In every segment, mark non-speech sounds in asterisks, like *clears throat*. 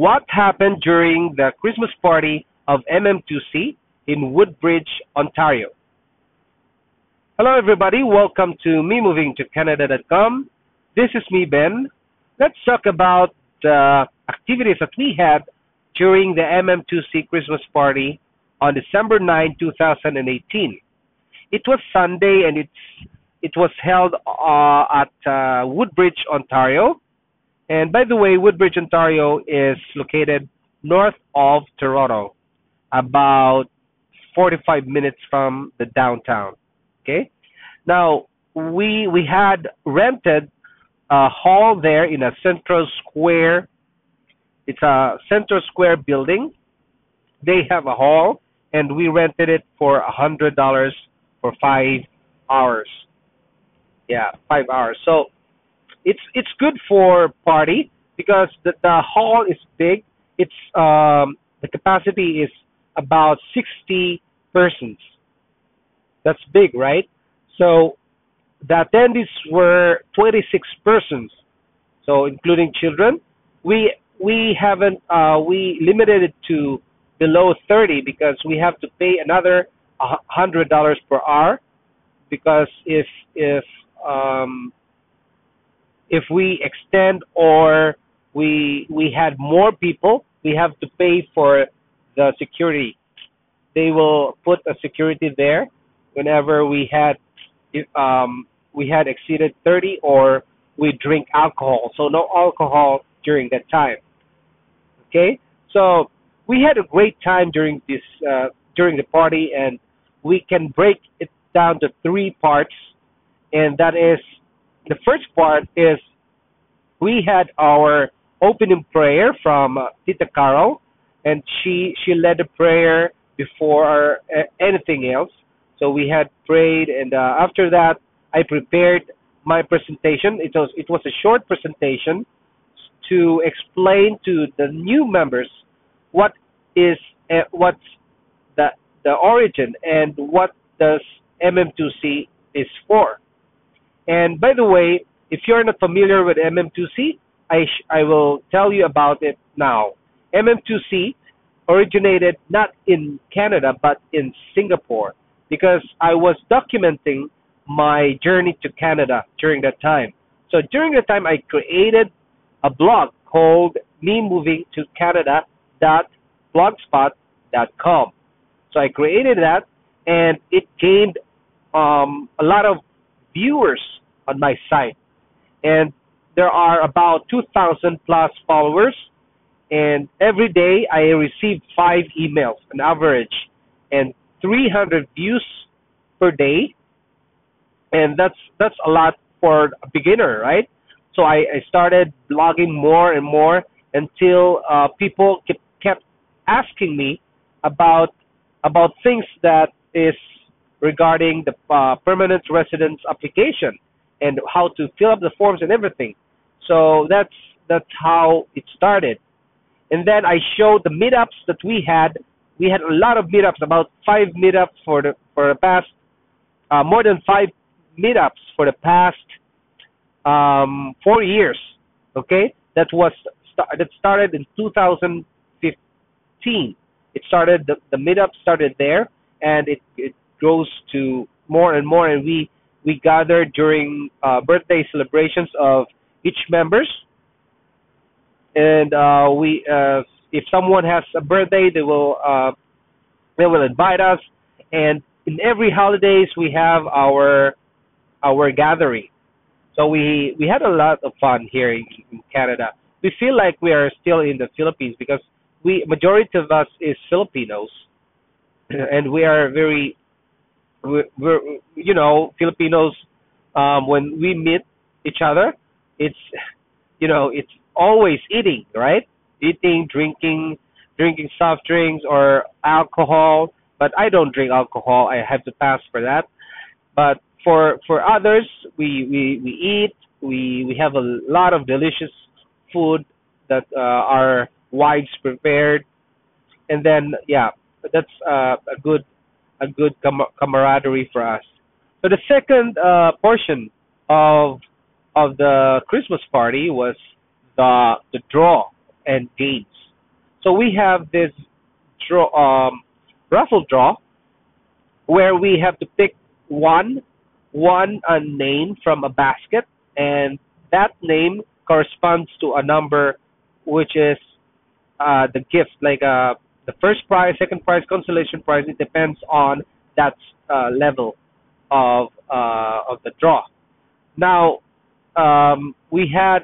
what happened during the Christmas party of MM2C in Woodbridge, Ontario. Hello everybody, welcome to me moving to Canada.com. This is me Ben. Let's talk about the activities that we had during the MM2C Christmas party on December 9, 2018. It was Sunday and it's it was held uh, at uh, Woodbridge, Ontario. And by the way, Woodbridge, Ontario is located north of Toronto, about 45 minutes from the downtown. Okay. Now we we had rented a hall there in a Central Square. It's a Central Square building. They have a hall, and we rented it for a hundred dollars for five hours. Yeah, five hours. So it's it's good for party because the, the hall is big. It's um the capacity is about 60 persons. That's big, right? So the attendees were 26 persons, so including children. We we haven't uh, we limited it to below 30 because we have to pay another hundred dollars per hour because if if um, if we extend or we we had more people, we have to pay for the security. They will put a security there whenever we had um, we had exceeded 30 or we drink alcohol. So no alcohol during that time. Okay, so we had a great time during this uh, during the party, and we can break it down to three parts, and that is the first part is we had our opening prayer from uh, Tita Carol, and she she led a prayer before uh, anything else. So we had prayed, and uh, after that, I prepared my presentation. It was it was a short presentation to explain to the new members what is uh, what's the the origin and what does MM2C is for. And by the way, if you're not familiar with MM2C, I, sh- I will tell you about it now. MM2C originated not in Canada but in Singapore because I was documenting my journey to Canada during that time. So during that time, I created a blog called me moving to Canada.blogspot.com. So I created that and it gained um, a lot of viewers on my site, and there are about 2,000 plus followers. And every day I receive five emails, an average, and 300 views per day, and that's that's a lot for a beginner, right? So I, I started blogging more and more until uh, people kept, kept asking me about about things that is regarding the uh, permanent residence application and how to fill up the forms and everything. So that's that's how it started. And then I showed the meetups that we had. We had a lot of meetups, about five meetups for the for the past, uh, more than five meetups for the past um, four years. Okay, that was that started in 2015. It started the the meetup started there, and it it grows to more and more, and we we gather during uh, birthday celebrations of each members, and uh, we uh, if someone has a birthday, they will uh, they will invite us, and in every holidays we have our our gathering. So we we had a lot of fun here in, in Canada. We feel like we are still in the Philippines because we majority of us is Filipinos, *clears throat* and we are very we're, we're you know Filipinos um, when we meet each other, it's you know it's always eating, right? Eating, drinking, drinking soft drinks or alcohol. But I don't drink alcohol. I have to pass for that. But for for others, we we we eat. We we have a lot of delicious food that uh, our wives prepared, and then yeah, that's uh, a good a good camaraderie for us. So the second uh, portion of of the Christmas party was the the draw and games. So we have this draw, um, raffle draw where we have to pick one one a name from a basket, and that name corresponds to a number, which is uh, the gift, like uh, the first prize, second prize, consolation prize. It depends on that uh, level of uh, of the draw. Now, um, we had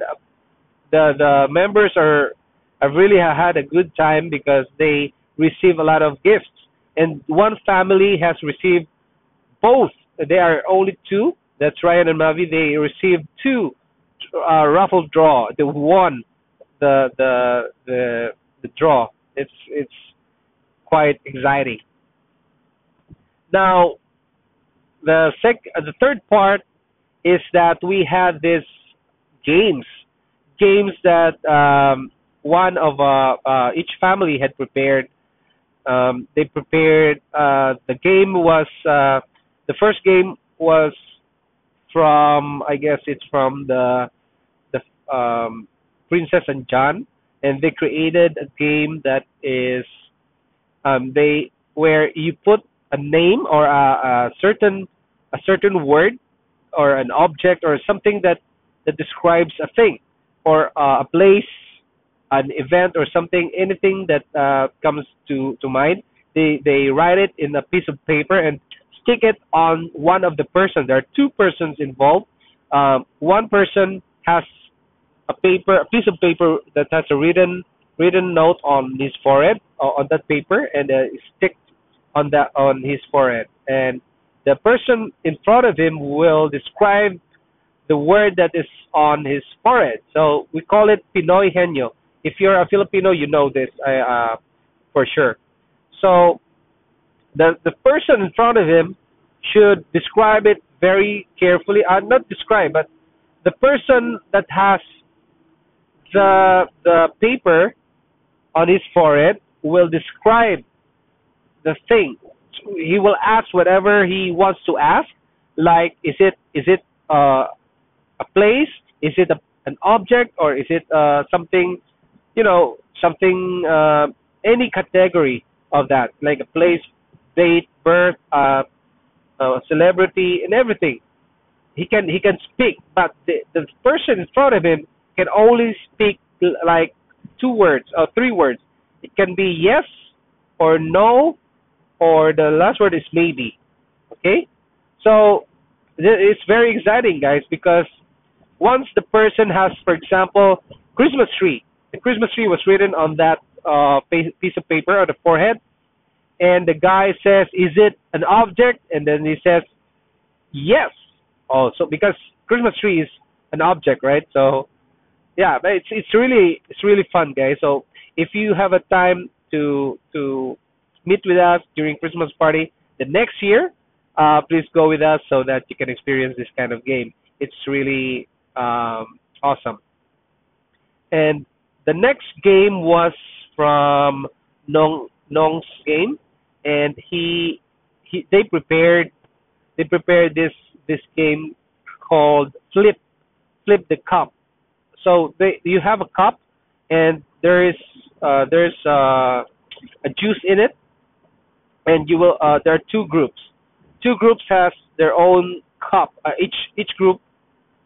the the members are have really had a good time because they receive a lot of gifts, and one family has received both. They are only two. That's Ryan and Mavi. They received two uh, raffle draw. They won the the the the draw. It's it's quite exciting. Now, the sec the third part is that we had these games, games that um, one of uh, uh, each family had prepared. Um, they prepared uh, the game was uh, the first game was from I guess it's from the the um, Princess and John, and they created a game that is um, they where you put a name or a, a certain a certain word or an object or something that that describes a thing or uh, a place, an event or something, anything that uh, comes to to mind. They they write it in a piece of paper and stick it on one of the persons. There are two persons involved. Um, one person has a paper, a piece of paper that has a written written note on his forehead on that paper and uh, stick on that on his forehead and the person in front of him will describe the word that is on his forehead. So we call it Pinoy Henyo. If you're a Filipino, you know this uh, for sure. So the the person in front of him should describe it very carefully. Uh, not describe, but the person that has the the paper on his forehead will describe the thing he will ask whatever he wants to ask. Like, is it is it uh, a place? Is it a, an object, or is it uh, something? You know, something uh, any category of that, like a place, date, birth, uh, uh, celebrity, and everything. He can he can speak, but the the person in front of him can only speak like two words or three words. It can be yes or no or the last word is maybe. Okay? So it's very exciting, guys, because once the person has, for example, Christmas tree, the Christmas tree was written on that uh, piece of paper on the forehead, and the guy says, "Is it an object?" And then he says, "Yes." Oh, so because Christmas tree is an object, right? So yeah, but it's it's really it's really fun, guys. So if you have a time to to meet with us during Christmas party the next year, uh, please go with us so that you can experience this kind of game. It's really um, awesome. And the next game was from Nong Nong's game, and he he they prepared they prepared this this game called Flip Flip the Cup. So they you have a cup, and there is uh, there's uh, a juice in it, and you will uh, there are two groups. Two groups has their own cup. Uh, each each group,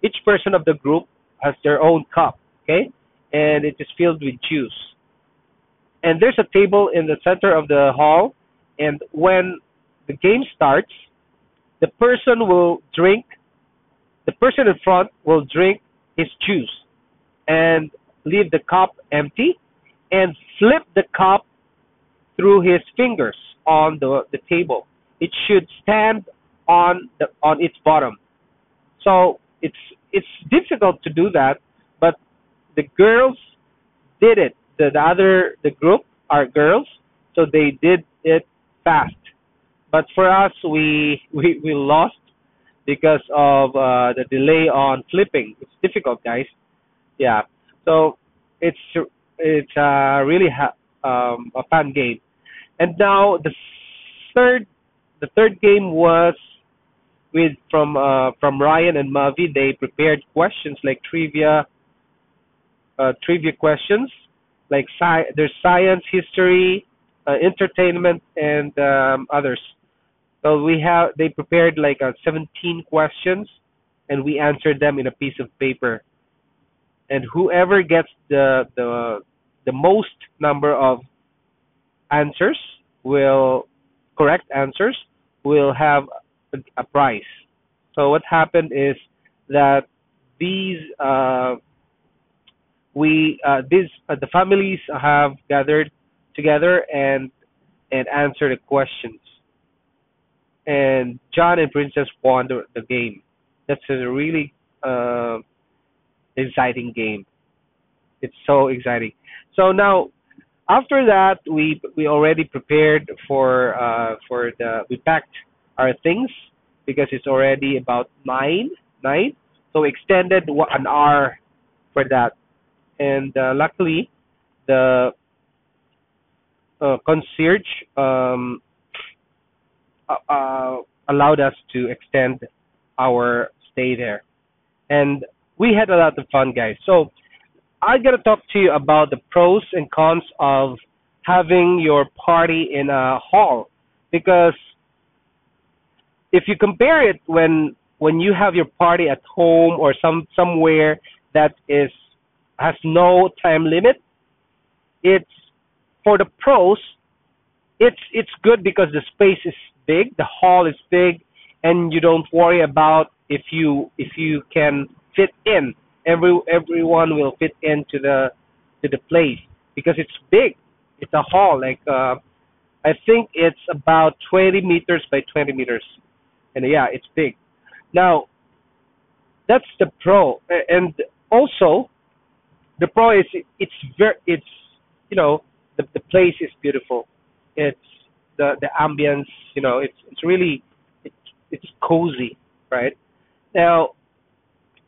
each person of the group has their own cup. Okay, and it is filled with juice. And there's a table in the center of the hall, and when the game starts, the person will drink. The person in front will drink his juice and leave the cup empty, and flip the cup through his fingers on the, the table. It should stand on the on its bottom. So it's it's difficult to do that, but the girls did it. The, the other the group are girls, so they did it fast. But for us, we *laughs* we, we lost because of uh, the delay on flipping. It's difficult, guys. Yeah. So it's it's uh, really ha- um, a fun game. And now the third the third game was with from uh, from Ryan and Mavi. They prepared questions like trivia uh, trivia questions like sci- there's science, history, uh, entertainment, and um, others. So we have they prepared like uh, 17 questions, and we answered them in a piece of paper. And whoever gets the the the most number of answers will correct answers will have a, a prize. So what happened is that these uh, we uh, these uh, the families have gathered together and and answered the questions. And John and Princess won the, the game. That's a really uh, exciting game. It's so exciting. So now after that we we already prepared for uh for the we packed our things because it's already about nine nine. So we extended an hour for that. And uh, luckily the uh, concierge um uh, allowed us to extend our stay there. And we had a lot of fun guys. So I gotta talk to you about the pros and cons of having your party in a hall because if you compare it when when you have your party at home or some somewhere that is has no time limit, it's for the pros. It's it's good because the space is big, the hall is big, and you don't worry about if you if you can fit in every everyone will fit into the to the place because it's big. It's a hall. Like uh, I think it's about 20 meters by 20 meters, and yeah, it's big. Now that's the pro, and also the pro is it's very it's you know the the place is beautiful. It's the the ambience. You know, it's it's really it's it's cozy, right? Now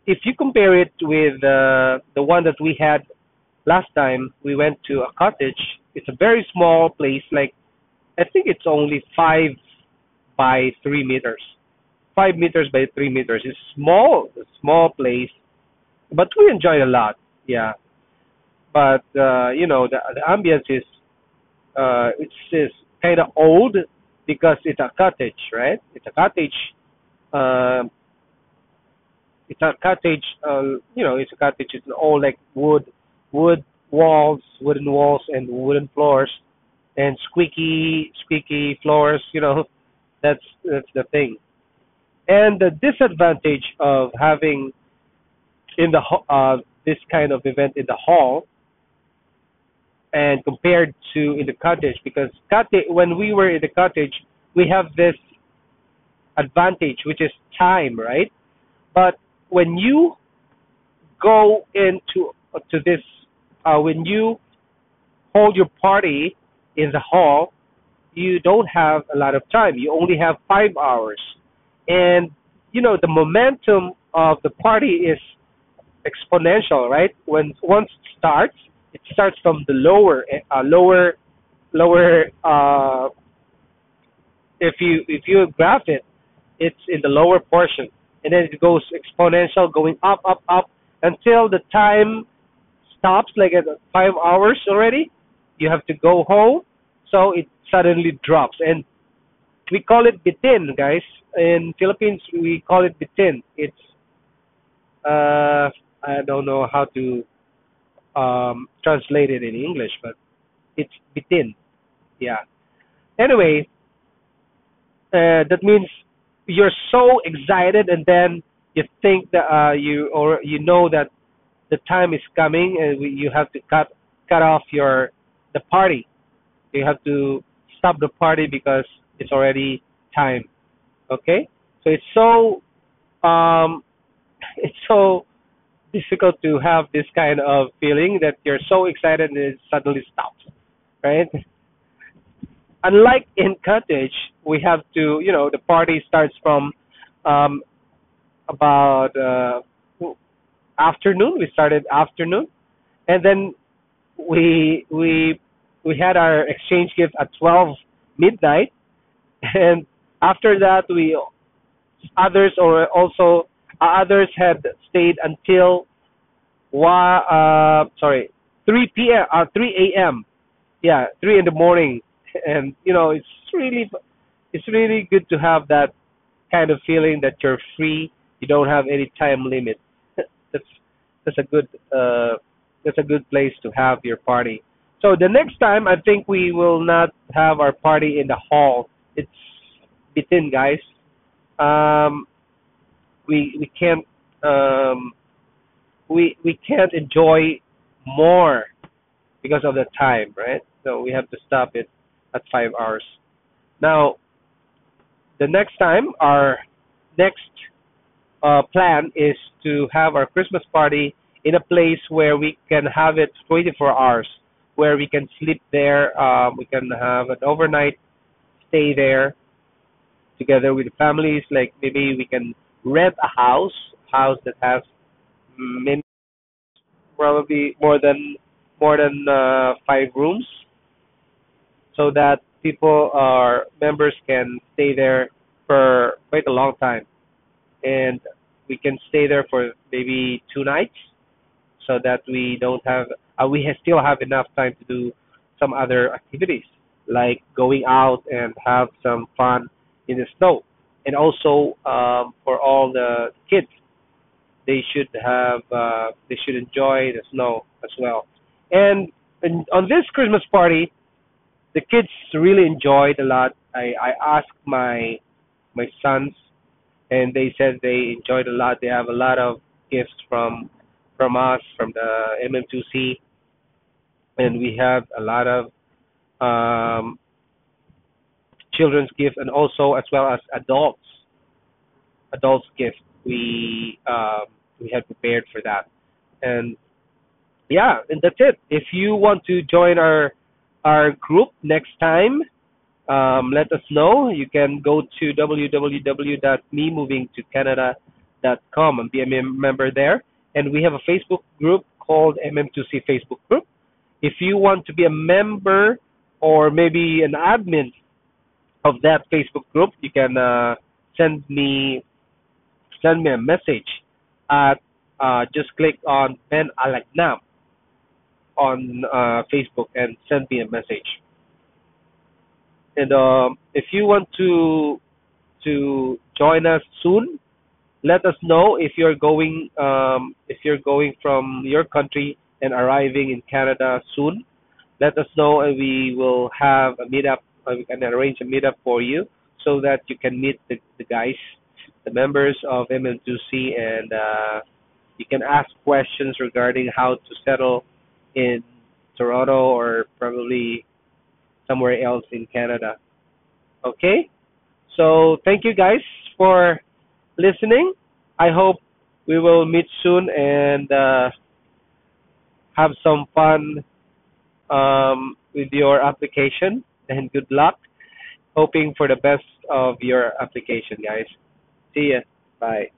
if you compare it with uh, the one that we had last time, we went to a cottage. It's a very small place, like I think it's only five by three meters, five meters by three meters. It's small, a small place, but we enjoyed a lot. Yeah, but uh, you know the the ambience is uh, it's, it's kind of old because it's a cottage, right? It's a cottage. Uh, it's a cottage. Uh, you know, it's a cottage. It's all like wood, wood walls, wooden walls, and wooden floors, and squeaky, squeaky floors. You know, *laughs* that's that's the thing. And the disadvantage of having in the uh, this kind of event in the hall and compared to in the cottage because cottage when we were in the cottage we have this advantage which is time right but when you go into to this uh, when you hold your party in the hall you don't have a lot of time. You only have five hours. And you know the momentum of the party is exponential right? When once it starts it starts from the lower uh, lower lower uh, if you if you graph it it's in the lower portion and then it goes exponential, going up, up, up until the time stops, like at five hours already. You have to go home, so it suddenly drops, and we call it bitin, guys. In Philippines, we call it bitin. It's uh, I don't know how to um, translate it in English, but it's bitin. Yeah. Anyway, uh, that means you're so excited and then you think that uh, you or you know that the time is coming and you have to cut cut off your the party. You have to stop the party because it's already time. Okay? So it's so um *laughs* it's so difficult to have this kind of feeling that you're so excited and it suddenly stops right unlike in cottage, we have to, you know, the party starts from um, about uh, afternoon. We started afternoon, and then we we we had our exchange gift at twelve midnight, *laughs* and after that we others or also others had stayed until wa uh sorry 3 p.m. Uh, 3 a.m. Yeah, 3 in the morning, and you know it's really it's really good to have that kind of feeling that you're free. You don't have any time limit. *laughs* that's that's a good uh, that's a good place to have your party. So the next time, I think we will not have our party in the hall. It's bitin, guys. Um, we we can't um, we we can't enjoy more because of the time, right? So we have to stop it at five hours. Now, the next time, our next uh, plan is to have our Christmas party in a place where we can have it 24 hours, where we can sleep there, um, we can have an overnight stay there together with the families. Like maybe we can rent a house, house that has many, probably more than more than uh, five rooms, so that people or members can stay there for quite a long time, and we can stay there for maybe two nights, so that we don't have uh, we still have enough time to do some other activities like going out and have some fun in the snow, and also um, for all the kids, they should have uh, they should enjoy the snow as well. And, and on this Christmas party, the kids really enjoyed a lot. I I asked my my sons, and they said they enjoyed a lot. They have a lot of gifts from from us from the MM2C, and we have a lot of um, children's gifts and also as well as adults adults gift we um, we had prepared for that and yeah and that's it if you want to join our our group next time um, let us know. You can go to www.memovingtocanada.com and be a member there. And we have a facebook group called mm2c facebook group. If you want to be a member or maybe an admin of that Facebook group, you can uh, send me send me a message at uh, just click on Ben Alagnam on uh, Facebook and send me a message. And um, if you want to to join us soon, let us know if you're going um, if you're going from your country and arriving in Canada soon. Let us know and we will have a meetup uh, we can arrange a meetup for you so that you can meet the, the guys, the members of MM2C, and uh, you can ask questions regarding how to settle in Toronto or probably somewhere else in Canada. Okay? So thank you guys for listening. I hope we will meet soon and uh, have some fun um, with your application and good luck. Hoping for the best of your application, guys. See ya. Bye.